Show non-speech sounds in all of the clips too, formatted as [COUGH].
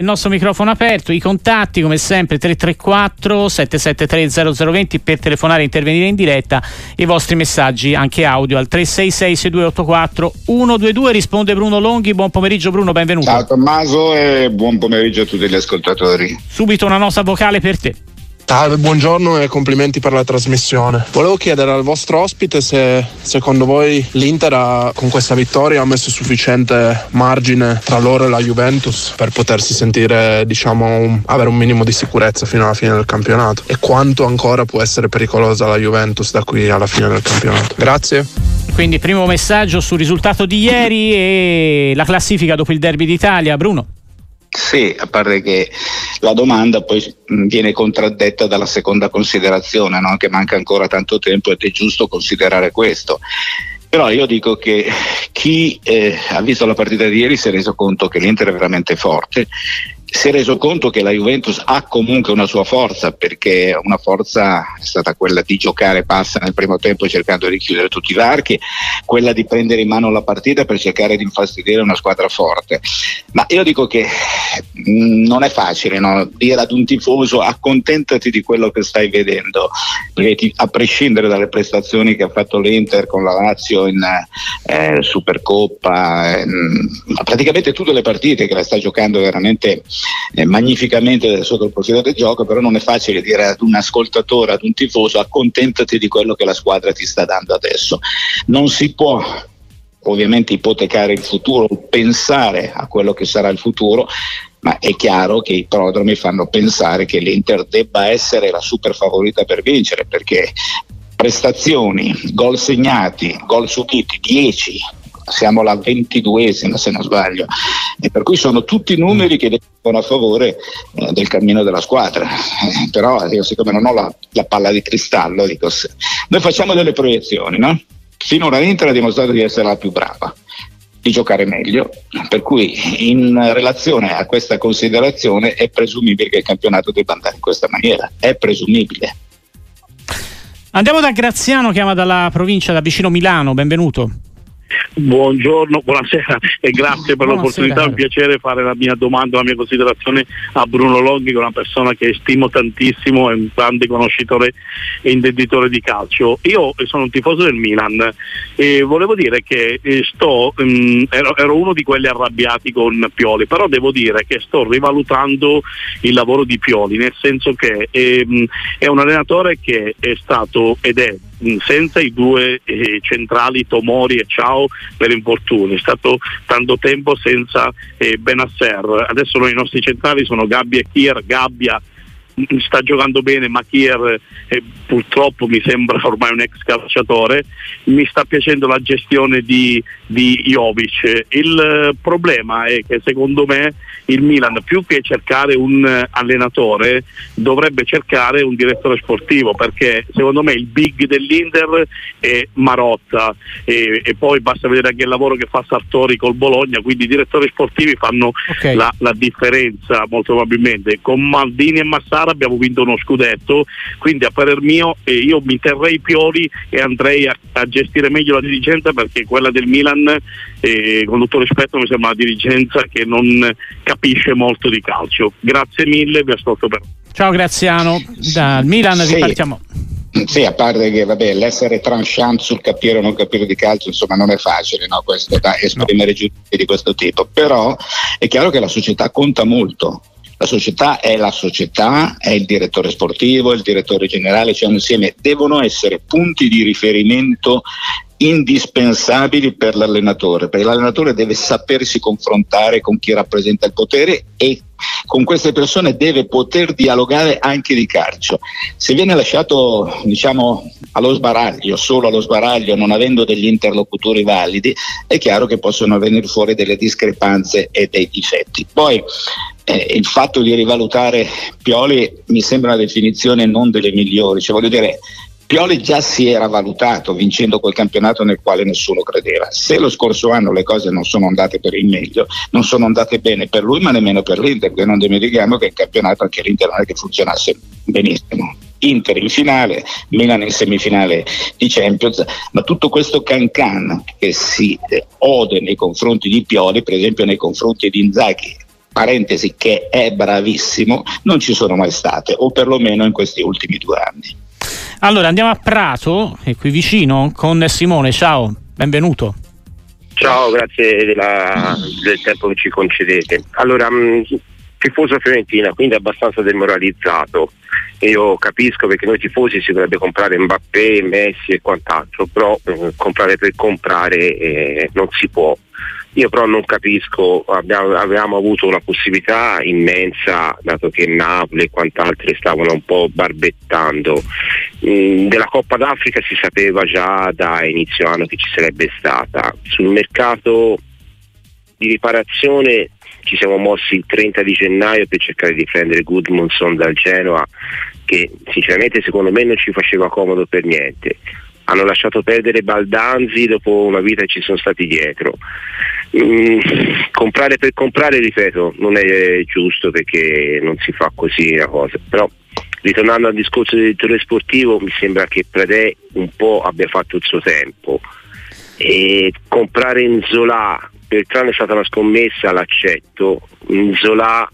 Il nostro microfono aperto, i contatti come sempre 334 773 0020 per telefonare e intervenire in diretta i vostri messaggi anche audio al 366 6284 122 risponde Bruno Longhi, buon pomeriggio Bruno, benvenuto. Ciao Tommaso e buon pomeriggio a tutti gli ascoltatori. Subito una nota vocale per te. Salve, buongiorno e complimenti per la trasmissione. Volevo chiedere al vostro ospite se secondo voi l'Inter ha, con questa vittoria ha messo sufficiente margine tra loro e la Juventus per potersi sentire, diciamo, un, avere un minimo di sicurezza fino alla fine del campionato e quanto ancora può essere pericolosa la Juventus da qui alla fine del campionato. Grazie. Quindi primo messaggio sul risultato di ieri e la classifica dopo il derby d'Italia. Bruno. Sì, a parte che la domanda poi viene contraddetta dalla seconda considerazione, no? che manca ancora tanto tempo ed è giusto considerare questo. Però io dico che chi eh, ha visto la partita di ieri si è reso conto che l'Inter è veramente forte si è reso conto che la Juventus ha comunque una sua forza perché una forza è stata quella di giocare passa nel primo tempo cercando di chiudere tutti i varchi, quella di prendere in mano la partita per cercare di infastidire una squadra forte. Ma io dico che mm, non è facile no? dire ad un tifoso accontentati di quello che stai vedendo, perché ti, a prescindere dalle prestazioni che ha fatto l'Inter con la Lazio in eh, Supercoppa, eh, praticamente tutte le partite che la sta giocando veramente eh, magnificamente sotto il profilo del gioco, però non è facile dire ad un ascoltatore, ad un tifoso accontentati di quello che la squadra ti sta dando adesso. Non si può ovviamente ipotecare il futuro, pensare a quello che sarà il futuro, ma è chiaro che i prodromi fanno pensare che l'Inter debba essere la super favorita per vincere, perché prestazioni, gol segnati, gol subiti, 10, siamo alla ventiduesima se non sbaglio, e per cui sono tutti numeri che devono a favore eh, del cammino della squadra, eh, però io siccome non ho la, la palla di cristallo, dico, noi facciamo delle proiezioni, no? finora l'Inter ha dimostrato di essere la più brava, di giocare meglio, per cui in relazione a questa considerazione è presumibile che il campionato debba andare in questa maniera, è presumibile. Andiamo da Graziano, chiama dalla provincia da vicino Milano, benvenuto. Buongiorno, buonasera e grazie per buonasera. l'opportunità, è un piacere fare la mia domanda, la mia considerazione a Bruno Longhi, che è una persona che stimo tantissimo, è un grande conoscitore e intenditore di calcio. Io sono un tifoso del Milan e volevo dire che eh, sto, mh, mm, ero, ero, uno di quelli arrabbiati con Pioli, però devo dire che sto rivalutando il lavoro di Pioli, nel senso che è, ehm, è un allenatore che è stato ed è senza i due eh, centrali Tomori e Ciao per infortuni, è stato tanto tempo senza eh, Benasser, adesso noi, i nostri centrali sono Gabbia e Kier, Gabbia sta giocando bene ma Kier eh, purtroppo mi sembra [LAUGHS] ormai un ex calciatore mi sta piacendo la gestione di, di Jovic. Il problema è che secondo me il Milan più che cercare un allenatore dovrebbe cercare un direttore sportivo perché secondo me il big dell'Inter è Marotta. E, e poi basta vedere anche il lavoro che fa Sartori col Bologna quindi i direttori sportivi fanno okay. la, la differenza molto probabilmente. Con Maldini e Massara gara abbiamo vinto uno scudetto, quindi a parer mio eh, io mi terrei Pioli e andrei a, a, gestire meglio la dirigenza perché quella del Milan, eh, con tutto rispetto, mi sembra una dirigenza che non capisce molto di calcio. Grazie mille, vi ascolto per. Ciao Graziano, dal Milan sì. ripartiamo. Sì, a parte che vabbè, l'essere tranchant sul capire o non capire di calcio, insomma, non è facile no? questo, da esprimere no. giudizi di questo tipo, però è chiaro che la società conta molto la società è la società, è il direttore sportivo, il direttore generale, cioè insieme devono essere punti di riferimento indispensabili per l'allenatore, perché l'allenatore deve sapersi confrontare con chi rappresenta il potere e con queste persone deve poter dialogare anche di calcio. Se viene lasciato diciamo, allo sbaraglio, solo allo sbaraglio, non avendo degli interlocutori validi, è chiaro che possono venire fuori delle discrepanze e dei difetti. Poi eh, il fatto di rivalutare Pioli mi sembra una definizione non delle migliori, cioè voglio dire Pioli già si era valutato vincendo quel campionato nel quale nessuno credeva. Se lo scorso anno le cose non sono andate per il meglio, non sono andate bene per lui ma nemmeno per l'Inter, perché non dimentichiamo che il campionato anche l'Inter non è che funzionasse benissimo. Inter in finale, Milan in semifinale di Champions, ma tutto questo cancan che si ode nei confronti di Pioli, per esempio nei confronti di Inzaghi, parentesi che è bravissimo, non ci sono mai state, o perlomeno in questi ultimi due anni. Allora andiamo a Prato, è qui vicino, con Simone, ciao, benvenuto. Ciao, grazie della, del tempo che ci concedete. Allora, mh, tifoso Fiorentina, quindi abbastanza demoralizzato. Io capisco perché noi tifosi si dovrebbe comprare Mbappé, Messi e quant'altro, però eh, comprare per comprare eh, non si può. Io però non capisco, abbiamo, avevamo avuto una possibilità immensa, dato che Napoli e quant'altri stavano un po' barbettando. Mm, della Coppa d'Africa si sapeva già da inizio anno che ci sarebbe stata. Sul mercato di riparazione ci siamo mossi il 30 di gennaio per cercare di prendere Goodmanson dal Genoa, che sinceramente secondo me non ci faceva comodo per niente hanno lasciato perdere Baldanzi dopo una vita che ci sono stati dietro. Mm, comprare per comprare, ripeto, non è giusto perché non si fa così la cosa, però ritornando al discorso del direttore sportivo mi sembra che Predè un po' abbia fatto il suo tempo e comprare Nzola Beltrano è stata una scommessa, l'accetto Nzola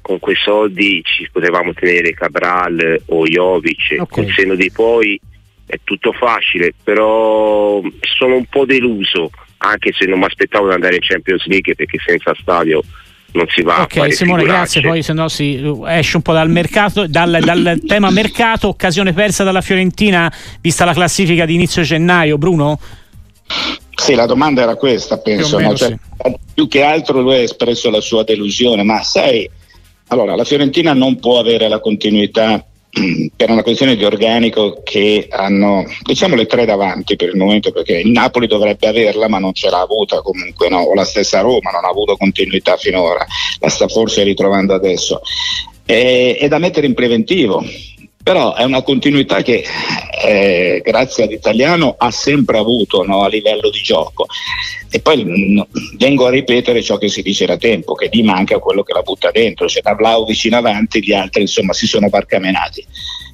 con quei soldi ci potevamo tenere Cabral o Jovic okay. con seno di poi è tutto facile, però sono un po' deluso, anche se non mi aspettavo di andare in Champions League perché senza stadio non si va ok Simone figuracce. grazie poi se no si esce un po' dal mercato dal, dal tema mercato occasione persa dalla Fiorentina vista la classifica di inizio gennaio Bruno? Sì, la domanda era questa, penso. Meno, no? cioè, sì. Più che altro lui ha espresso la sua delusione, ma sai, allora la Fiorentina non può avere la continuità per una questione di organico che hanno diciamo le tre davanti per il momento perché il Napoli dovrebbe averla ma non ce l'ha avuta comunque no? o la stessa Roma non ha avuto continuità finora la sta forse ritrovando adesso e, è da mettere in preventivo però è una continuità che eh, grazie all'italiano ha sempre avuto no, a livello di gioco. E poi no, vengo a ripetere ciò che si dice da tempo che gli manca quello che la butta dentro. C'è da Vlaovic in avanti gli altri insomma si sono barcamenati.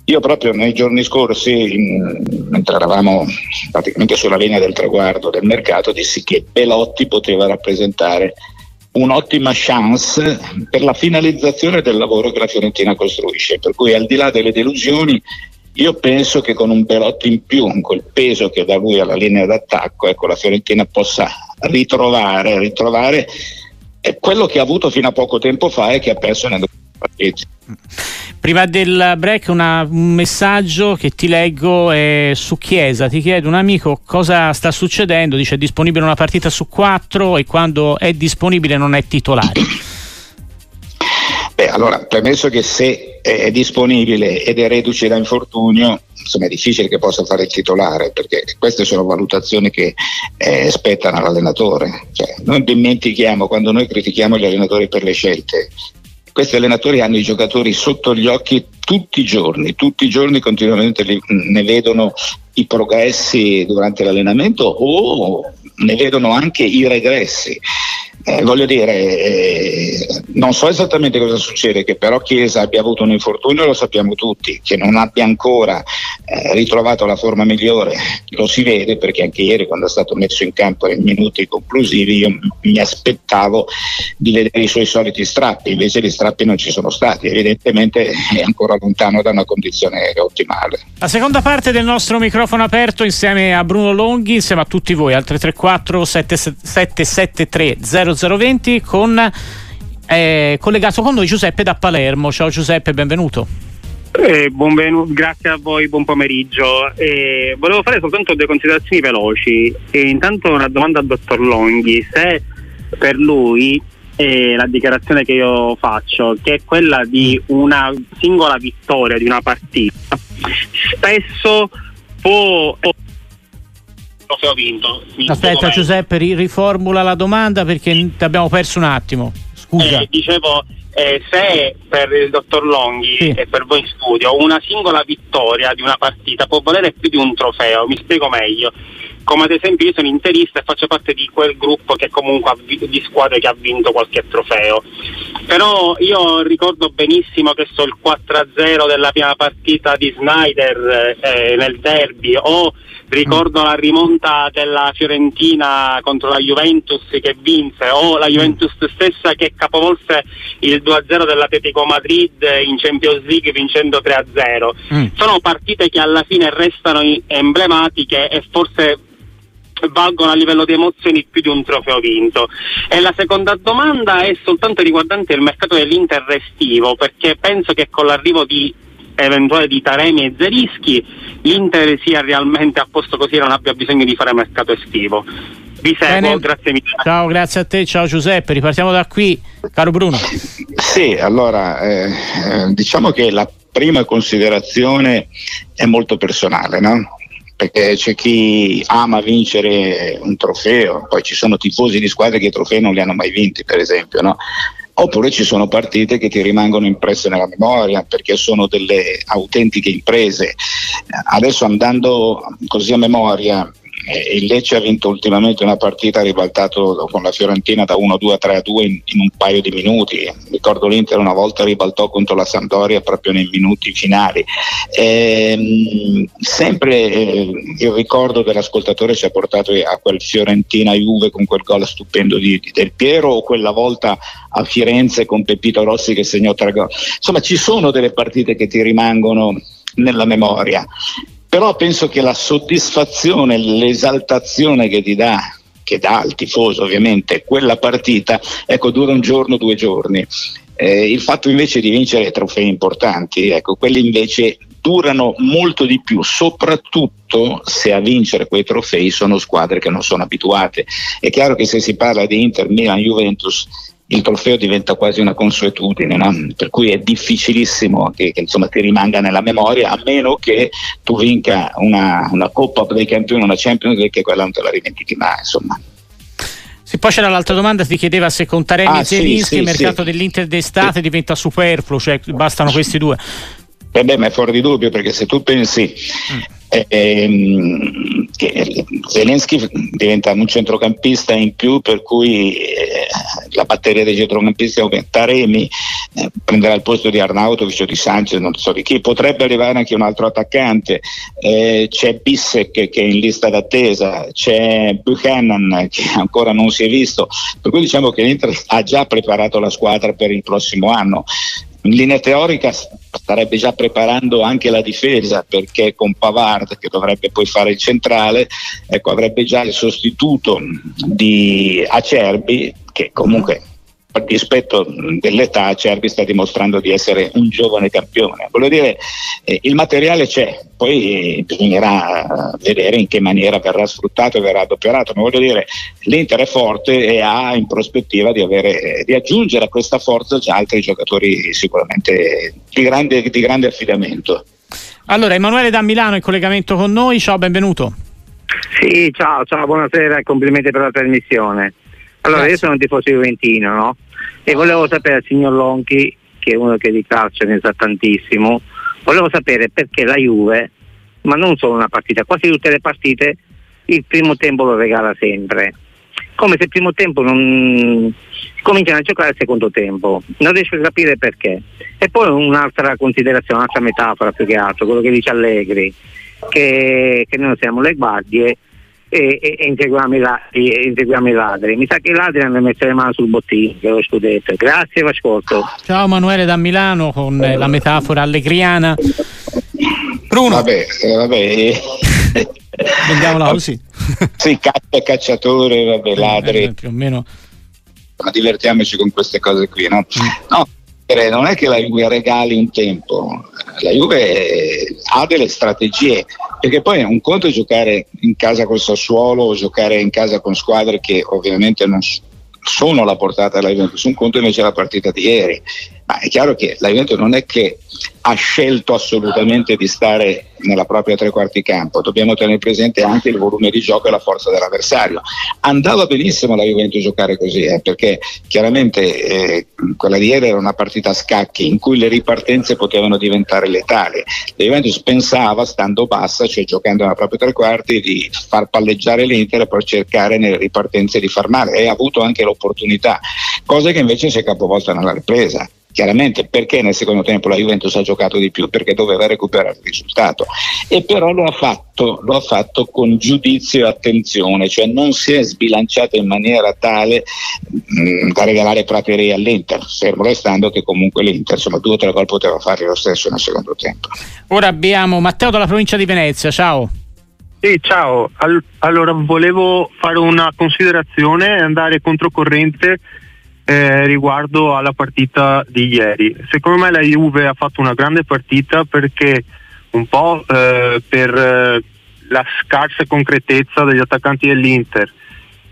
Io proprio nei giorni scorsi, in, mentre eravamo praticamente sulla linea del traguardo del mercato, dissi che Belotti poteva rappresentare un'ottima chance per la finalizzazione del lavoro che la Fiorentina costruisce. Per cui al di là delle delusioni, io penso che con un Belotti in più, con quel peso che da lui alla linea d'attacco, ecco, la Fiorentina possa ritrovare, ritrovare quello che ha avuto fino a poco tempo fa e che ha perso nelle partite. Prima del break una, un messaggio che ti leggo è su Chiesa, ti chiede un amico cosa sta succedendo, dice è disponibile una partita su quattro e quando è disponibile non è titolare. Beh, allora, premesso che se è disponibile ed è reduce da infortunio, insomma è difficile che possa fare il titolare, perché queste sono valutazioni che eh, spettano all'allenatore. Cioè, non dimentichiamo, quando noi critichiamo gli allenatori per le scelte, questi allenatori hanno i giocatori sotto gli occhi tutti i giorni, tutti i giorni continuamente li, ne vedono i progressi durante l'allenamento o ne vedono anche i regressi. Eh, voglio dire, eh, non so esattamente cosa succede, che però Chiesa abbia avuto un infortunio lo sappiamo tutti, che non abbia ancora eh, ritrovato la forma migliore lo si vede perché anche ieri quando è stato messo in campo nei minuti conclusivi io mi aspettavo di vedere i suoi soliti strappi, invece gli strappi non ci sono stati, evidentemente è ancora lontano da una condizione ottimale. La seconda parte del nostro microfono aperto insieme a Bruno Longhi, insieme a tutti voi, al 334 773 0020 con eh, collegato con noi Giuseppe da Palermo. Ciao Giuseppe, benvenuto. Eh, benvenuto, grazie a voi, buon pomeriggio. Eh, volevo fare soltanto due considerazioni veloci. Eh, intanto una domanda al dottor Longhi, se per lui eh, la dichiarazione che io faccio, che è quella di una singola vittoria di una partita, spesso può cosa ho vinto. Aspetta Giuseppe, riformula la domanda perché ti abbiamo perso un attimo. Scusa. Eh, dicevo, eh, se per il dottor Longhi sì. e per voi in studio una singola vittoria di una partita può valere più di un trofeo, mi spiego meglio. Come ad esempio io sono interista e faccio parte di quel gruppo che comunque ha, di squadre che ha vinto qualche trofeo. Però io ricordo benissimo che so il 4-0 della prima partita di Snyder eh, nel derby o ricordo la rimonta della Fiorentina contro la Juventus che vinse o la Juventus stessa che capovolse il 2-0 dell'Atletico Madrid in Champions League vincendo 3-0. Mm. Sono partite che alla fine restano emblematiche e forse valgono a livello di emozioni più di un trofeo vinto. E la seconda domanda è soltanto riguardante il mercato dell'Inter estivo, perché penso che con l'arrivo di eventuale di Taremi e Zerischi l'Inter sia realmente a posto così e non abbia bisogno di fare mercato estivo. Vi seguo, Bene. grazie mille. Ciao, grazie a te, ciao Giuseppe, ripartiamo da qui, caro Bruno. Sì, allora eh, eh diciamo che la prima considerazione è molto personale, no? Perché c'è chi ama vincere un trofeo, poi ci sono tifosi di squadre che i trofei non li hanno mai vinti, per esempio, no? Oppure ci sono partite che ti rimangono impresse nella memoria perché sono delle autentiche imprese. Adesso andando così a memoria, eh, il Lecce ha vinto ultimamente una partita ribaltato con la Fiorentina da 1-2 a 3-2 in, in, un paio di minuti. Ricordo l'Inter una volta ribaltò contro la Sampdoria proprio nei minuti finali. Eh, sempre eh, il ricordo dell'ascoltatore ci ha portato a quel Fiorentina-Juve con quel gol stupendo di, di Del Piero o quella volta a Firenze con Peppito Rossi che segnò tre gol. Insomma ci sono delle partite che ti rimangono nella memoria però penso che la soddisfazione, l'esaltazione che ti dà che dà al tifoso ovviamente quella partita, ecco, dura un giorno, due giorni. Eh, il fatto invece di vincere trofei importanti, ecco, quelli invece durano molto di più, soprattutto se a vincere quei trofei sono squadre che non sono abituate. È chiaro che se si parla di Inter, Milan, Juventus, il trofeo diventa quasi una consuetudine, no? per cui è difficilissimo che, che insomma, ti rimanga nella memoria, a meno che tu vinca una, una Coppa dei Campioni, una Champions League, che quella non te la dimentichi mai. Insomma. Se poi c'era l'altra domanda, ti chiedeva se con Taremi ah, e Zelinski sì, sì, il mercato sì. dell'Inter d'estate diventa superfluo, cioè bastano questi due. Eh beh, ma è fuori di dubbio perché se tu pensi mm ehm, che Zelensky diventa un centrocampista in più per cui eh, la batteria dei centrocampisti aumenta Remi eh, prenderà il posto di Arnautovic o di Sanchez non so di chi. Potrebbe arrivare anche un altro attaccante. Eh, c'è Bissek che è in lista d'attesa c'è Buchanan che ancora non si è visto. Per cui diciamo che l'Inter ha già preparato la squadra per il prossimo anno in linea teorica starebbe già preparando anche la difesa perché con Pavard che dovrebbe poi fare il centrale ecco, avrebbe già il sostituto di Acerbi che comunque a dispetto dell'età Cervi sta dimostrando di essere un giovane campione. Voglio dire, eh, il materiale c'è, poi bisognerà vedere in che maniera verrà sfruttato e verrà adoperato, ma voglio dire, l'Inter è forte e ha in prospettiva di, avere, di aggiungere a questa forza già altri giocatori sicuramente di grande, di grande affidamento. Allora, Emanuele da Milano in collegamento con noi, ciao, benvenuto. Sì, ciao, ciao, buonasera e complimenti per la trasmissione. Allora, Grazie. io sono un tifoso juventino, no? E volevo sapere signor Lonchi, che è uno che di calcio ne sa tantissimo, volevo sapere perché la Juve, ma non solo una partita, quasi tutte le partite, il primo tempo lo regala sempre. Come se il primo tempo non cominciano a giocare al secondo tempo. Non riesco a capire perché. E poi un'altra considerazione, un'altra metafora più che altro, quello che dice Allegri, che, che noi siamo le guardie e, e, e, inseguiamo, i ladri, e inseguiamo, i ladri, Mi sa che i ladri hanno messo le mani sul bottino, che lo scudetto. Grazie, vi ascolto. Ciao Manuele da Milano con eh, la metafora allegriana. Bruno. Vabbè, eh, vabbè. [LAUGHS] Vendiamola così. [LAUGHS] sì, caccia, cacciatore, vabbè, eh, ladri. Eh, più o meno. Ma divertiamoci con queste cose qui, no? Mm. No, non è che la Juve regali un tempo, la Juve ha delle strategie, perché poi un conto è giocare in casa col Sassuolo o giocare in casa con squadre che ovviamente non sono alla portata della Juventus, un conto invece è la partita di ieri. Ma è chiaro che la Juventus non è che ha scelto assolutamente di stare nella propria tre quarti campo, dobbiamo tenere presente anche il volume di gioco e la forza dell'avversario. Andava benissimo la Juventus giocare così, eh, perché chiaramente eh, quella di ieri era una partita a scacchi in cui le ripartenze potevano diventare letali. La Juventus pensava, stando bassa, cioè giocando nella propria tre quarti, di far palleggiare l'Inter poi cercare nelle ripartenze di far male e ha avuto anche l'opportunità, cosa che invece si è capovolta nella ripresa. Chiaramente perché nel secondo tempo la Juventus ha giocato di più? Perché doveva recuperare il risultato e però lo ha fatto, lo ha fatto con giudizio e attenzione, cioè non si è sbilanciato in maniera tale mh, mm, da regalare praterie all'Inter, fermo restando che comunque l'Inter insomma due o tre gol poteva fare lo stesso nel secondo tempo. Ora abbiamo Matteo dalla provincia di Venezia, ciao. Sì, ciao. All- allora volevo fare una considerazione e andare controcorrente eh, riguardo alla partita di ieri. Secondo me la Juve ha fatto una grande partita perché un po' eh, per eh, la scarsa concretezza degli attaccanti dell'Inter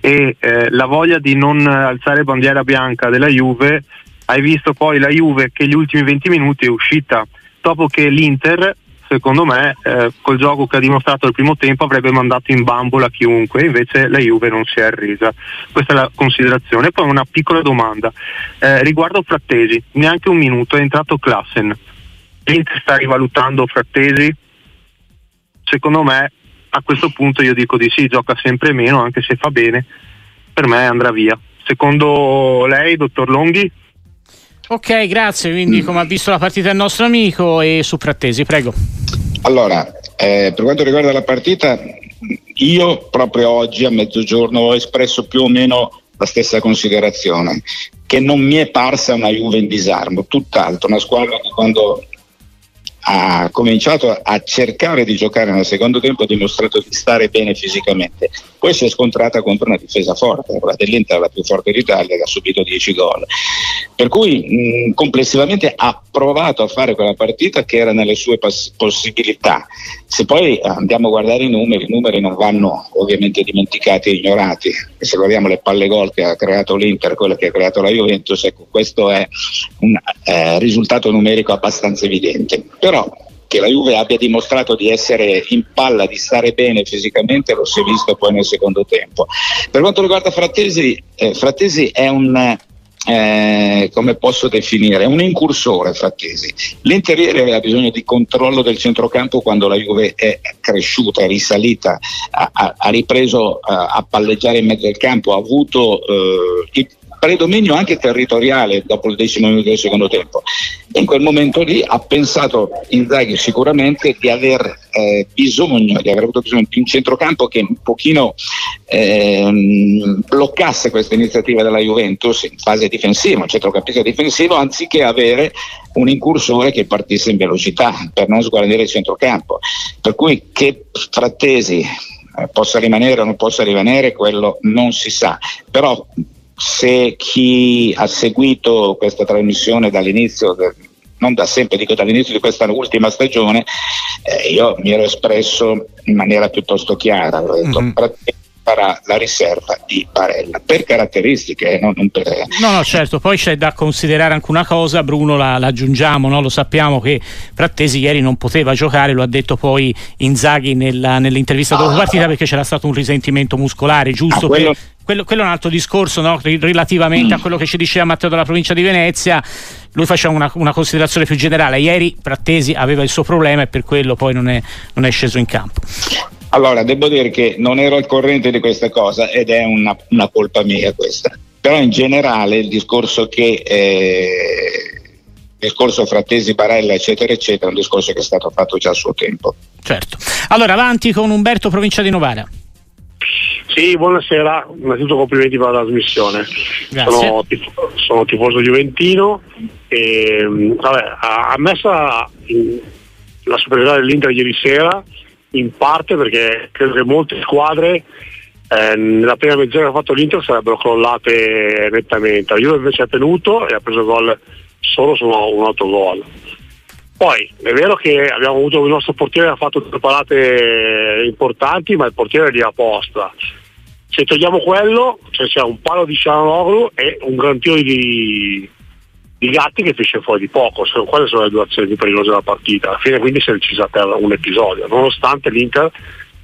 e eh, la voglia di non alzare bandiera bianca della Juve, hai visto poi la Juve che gli ultimi 20 minuti è uscita dopo che l'Inter secondo me eh, col gioco che ha dimostrato il primo tempo avrebbe mandato in bambola chiunque, invece la Juve non si è arresa. Questa è la considerazione. Poi una piccola domanda eh, riguardo Frattesi, neanche un minuto è entrato Klassen. L'Inter sta rivalutando Frattesi? Secondo me a questo punto io dico di sì, gioca sempre meno anche se fa bene, per me andrà via. Secondo lei, dottor Longhi? Ok, grazie. Quindi, come ha visto la partita il nostro amico e su Frattesi, prego. Allora, eh, per quanto riguarda la partita, io proprio oggi a mezzogiorno ho espresso più o meno la stessa considerazione, che non mi è parsa una Juve in disarmo, tutt'altro, una squadra che quando ha cominciato a cercare di giocare nel secondo tempo ha dimostrato di stare bene fisicamente. Poi si è scontrata contro una difesa forte quella dell'Inter la più forte d'Italia che ha subito 10 gol. Per cui mh, complessivamente ha provato a fare quella partita che era nelle sue pass- possibilità. Se poi andiamo a guardare i numeri i numeri non vanno ovviamente dimenticati e ignorati. E se guardiamo le palle gol che ha creato l'Inter quelle che ha creato la Juventus ecco questo è un eh, risultato numerico abbastanza evidente. Però però che la Juve abbia dimostrato di essere in palla, di stare bene fisicamente, lo si è visto poi nel secondo tempo. Per quanto riguarda Frattesi, eh, Frattesi è un, eh, come posso definire, un incursore Frattesi. L'interiere aveva bisogno di controllo del centrocampo quando la Juve è cresciuta, è risalita, ha, ha ripreso uh, a palleggiare in mezzo al campo, ha avuto uh, il predominio anche territoriale dopo il decimo minuto del secondo tempo. In quel momento lì ha pensato Inzaghi sicuramente di aver eh, bisogno, di aver avuto bisogno di un centrocampo che un pochino eh, bloccasse questa iniziativa della Juventus in fase difensiva, un centrocampista difensivo, anziché avere un incursore che partisse in velocità per non sguardare il centrocampo. Per cui che Frattesi eh, possa rimanere o non possa rimanere, quello non si sa. Però se chi ha seguito questa trasmissione dall'inizio, non da sempre, dico dall'inizio di questa ultima stagione, eh, io mi ero espresso in maniera piuttosto chiara, ho detto, mm-hmm farà la riserva di Barella per caratteristiche, non, non per... No, no, certo, poi c'è da considerare anche una cosa, Bruno la, la aggiungiamo, no? lo sappiamo che Frattesi ieri non poteva giocare, lo ha detto poi Inzaghi nella, nell'intervista dopo ah, partita perché c'era stato un risentimento muscolare, giusto? Ah, quello... Per, quello, quello, è un altro discorso no? relativamente mm. a quello che ci diceva Matteo della provincia di Venezia. Lui faceva una, una, considerazione più generale. Ieri Frattesi aveva il suo problema e per quello poi non è, non è sceso in campo. Allora, devo dire che non ero al corrente di questa cosa ed è una, una colpa mia questa. Però in generale il discorso che eh, il discorso Frattesi, Barella, eccetera, eccetera, è un discorso che è stato fatto già a suo tempo. Certo. Allora, avanti con Umberto, provincia di Novara. Sì, buonasera, innanzitutto complimenti per la trasmissione. Sono, sono, tifoso juventino e vabbè, ha, ha messa la superiorità dell'Inter ieri sera in parte perché credo che molte squadre eh, nella prima mezz'ora che ha fatto l'Inter sarebbero crollate nettamente. La Juve invece ha tenuto e ha preso gol solo su un autogol. Poi è vero che abbiamo avuto il nostro portiere che ha fatto due parate importanti, ma il portiere è lì apposta. Se togliamo quello, cioè c'è un palo di Cianoglu e un tiro di, di Gatti che finisce fuori di poco, sono, quelle sono le due azioni più pericolose della partita, alla fine quindi si è decisa per un episodio, nonostante l'Inter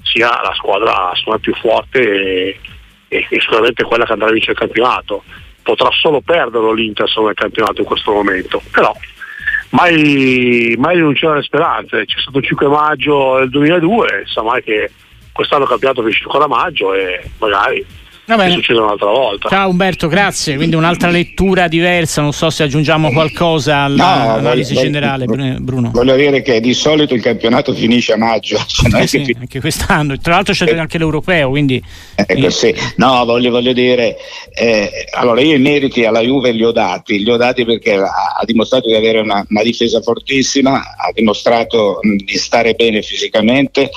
sia la squadra più forte e, e, e sicuramente quella che andrà a vincere il campionato, potrà solo perderlo l'Inter non è campionato in questo momento, però mai, mai rinunciare alle speranze, c'è stato il 5 maggio del 2002, sa mai che quest'anno il campionato finisce ancora maggio e magari che succede un'altra volta. Ciao Umberto, grazie. Quindi un'altra lettura diversa, non so se aggiungiamo qualcosa all'analisi no, generale, Bruno. Voglio dire che di solito il campionato finisce a maggio. [LAUGHS] Cioè eh sì, fi- anche quest'anno, tra l'altro c'è eh, anche l'europeo, quindi... Ecco, sì. No, voglio, voglio dire, eh, allora io i meriti alla Juve li ho dati, li ho dati perché ha, ha dimostrato di avere una, una difesa fortissima, ha dimostrato mh, di stare bene fisicamente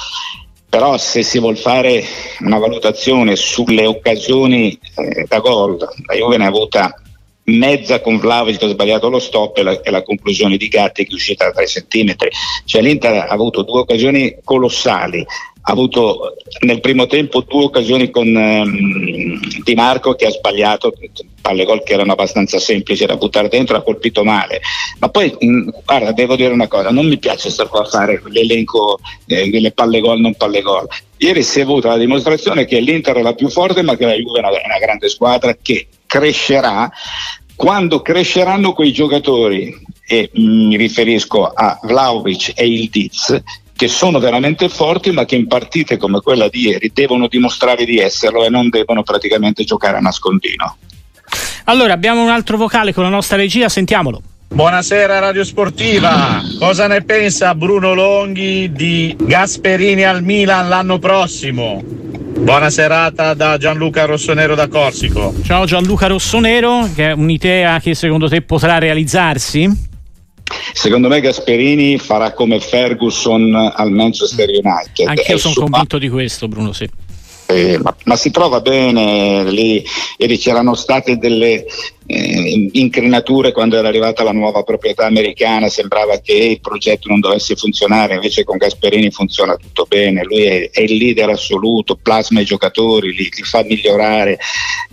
però se si vuole fare una valutazione sulle occasioni eh, da gol, la Juve ne ha avuta mezza con Vlaovic che ha sbagliato lo stop e la, e la, conclusione di Gatti che è uscita da 3 cm. Cioè l'Inter ha avuto due occasioni colossali, ha avuto nel primo tempo due occasioni con um, Di Marco che ha sbagliato palle gol che erano abbastanza semplici da buttare dentro, ha colpito male. Ma poi, mh, guarda, devo dire una cosa, non mi piace stare qua a fare l'elenco eh, delle palle gol, non palle gol. Ieri si è avuta la dimostrazione che l'Inter è la più forte, ma che la Juve è una, una grande squadra che crescerà quando cresceranno quei giocatori, e mi riferisco a Vlaovic e il Diz, che sono veramente forti ma che in partite come quella di ieri devono dimostrare di esserlo e non devono praticamente giocare a nascondino. Allora abbiamo un altro vocale con la nostra regia, sentiamolo. Buonasera Radio Sportiva, cosa ne pensa Bruno Longhi di Gasperini al Milan l'anno prossimo? Buona serata da Gianluca Rossonero da Corsico. Ciao Gianluca Rossonero, che è un'idea che secondo te potrà realizzarsi? Secondo me Gasperini farà come Ferguson al Manchester United. Anche io sono convinto di questo, Bruno, sì. Eh, ma, ma, si trova bene lì, ieri c'erano state delle eh, incrinature quando era arrivata la nuova proprietà americana, sembrava che il progetto non dovesse funzionare, invece con Gasperini funziona tutto bene, lui è, è il leader assoluto, plasma i giocatori, li, li fa migliorare,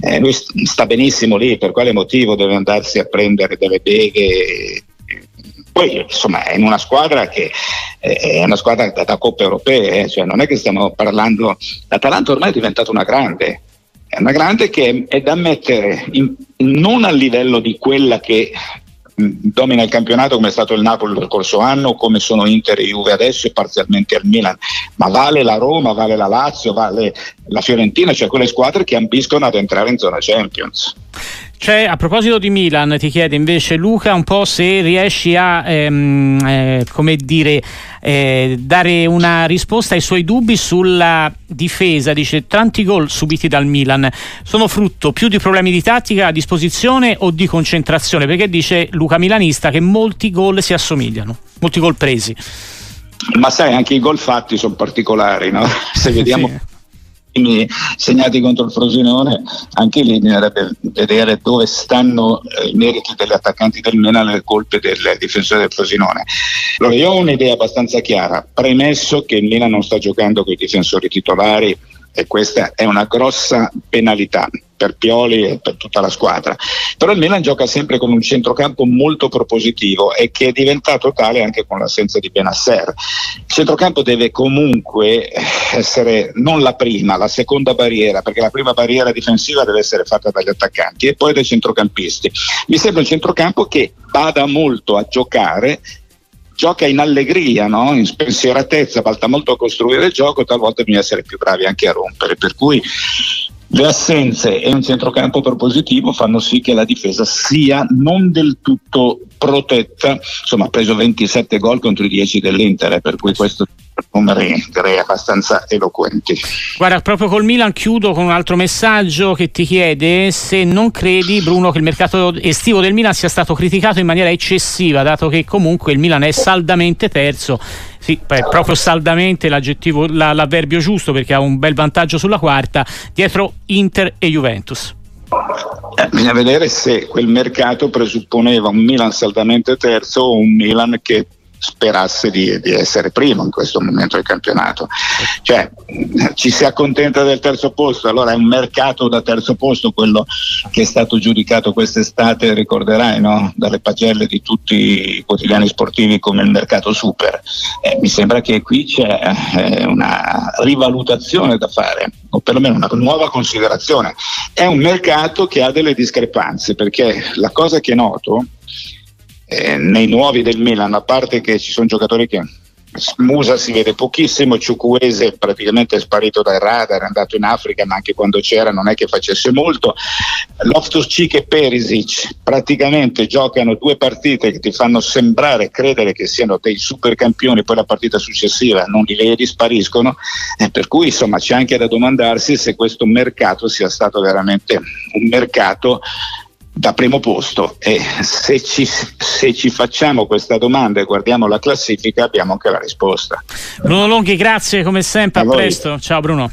eh, lui sta benissimo lì, per quale motivo deve andarsi a prendere delle beghe poi insomma è in una squadra che è una squadra da, da coppe europee, eh? cioè, non è che stiamo parlando, l'Atalanta ormai è diventata una grande, è una grande che è da mettere in, non a livello di quella che domina il campionato come è stato il Napoli lo scorso anno, come sono Inter e Juve adesso e parzialmente al Milan, ma vale la Roma, vale la Lazio, vale la Fiorentina, cioè quelle squadre che ambiscono ad entrare in zona Champions. C'è, a proposito di Milan, ti chiede invece Luca un po' se riesci a ehm, eh, come dire, eh, dare una risposta ai suoi dubbi sulla difesa. Dice tanti gol subiti dal Milan sono frutto più di problemi di tattica a disposizione o di concentrazione? Perché dice Luca Milanista che molti gol si assomigliano, molti gol presi. Ma sai, anche i gol fatti sono particolari, no? [LAUGHS] Se vediamo. sì segnati contro il Frosinone, anche lì bisognerebbe vedere dove stanno eh, i meriti degli attaccanti del Milan e le colpe del difensore del Frosinone. Allora, io ho un'idea abbastanza chiara, premesso che il Milan non sta giocando con i difensori titolari e questa è una grossa penalità per Pioli e per tutta la squadra. Però il Milan gioca sempre con un centrocampo molto propositivo e che è diventato tale anche con l'assenza di Benasser. Il centrocampo deve comunque essere non la prima, la seconda barriera, perché la prima barriera difensiva deve essere fatta dagli attaccanti e poi dai centrocampisti. Mi sembra un centrocampo che bada molto a giocare gioca in allegria, no? in spensieratezza, balta molto a costruire il gioco, talvolta bisogna essere più bravi anche a rompere. Per cui le assenze e un centrocampo propositivo fanno sì che la difesa sia non del tutto protetta, insomma ha preso 27 gol contro i 10 dell'Inter, eh, per cui questo numeri direi abbastanza eloquenti. Guarda, proprio col Milan chiudo con un altro messaggio che ti chiede se non credi, Bruno, che il mercato estivo del Milan sia stato criticato in maniera eccessiva, dato che comunque il Milan è saldamente terzo. Sì, beh, proprio saldamente l'aggettivo, la, l'avverbio giusto perché ha un bel vantaggio sulla quarta, dietro Inter e Juventus. Eh, bisogna vedere se quel mercato presupponeva un Milan saldamente terzo o un Milan che sperasse di, di, essere primo in questo momento del campionato. Cioè, ci si accontenta del terzo posto, allora è un mercato da terzo posto quello che è stato giudicato quest'estate, ricorderai, no? dalle pagelle di tutti i quotidiani sportivi come il mercato super. Eh, mi sembra che qui c'è eh, una rivalutazione da fare, o perlomeno una nuova considerazione. È un mercato che ha delle discrepanze, perché la cosa che noto eh, nei nuovi del Milan, a parte che ci sono giocatori che Musa si vede pochissimo, Ciucuese praticamente è sparito dai radar, è andato in Africa, ma anche quando c'era non è che facesse molto. Loftus Cheek e Perisic praticamente giocano due partite che ti fanno sembrare, credere che siano dei super campioni, poi la partita successiva non li vedi, spariscono, eh, per cui insomma c'è anche da domandarsi se questo mercato sia stato veramente un mercato da primo posto e se ci, se ci, facciamo questa domanda e guardiamo la classifica abbiamo anche la risposta. Bruno Longhi, grazie come sempre, a, a presto. Ciao Bruno.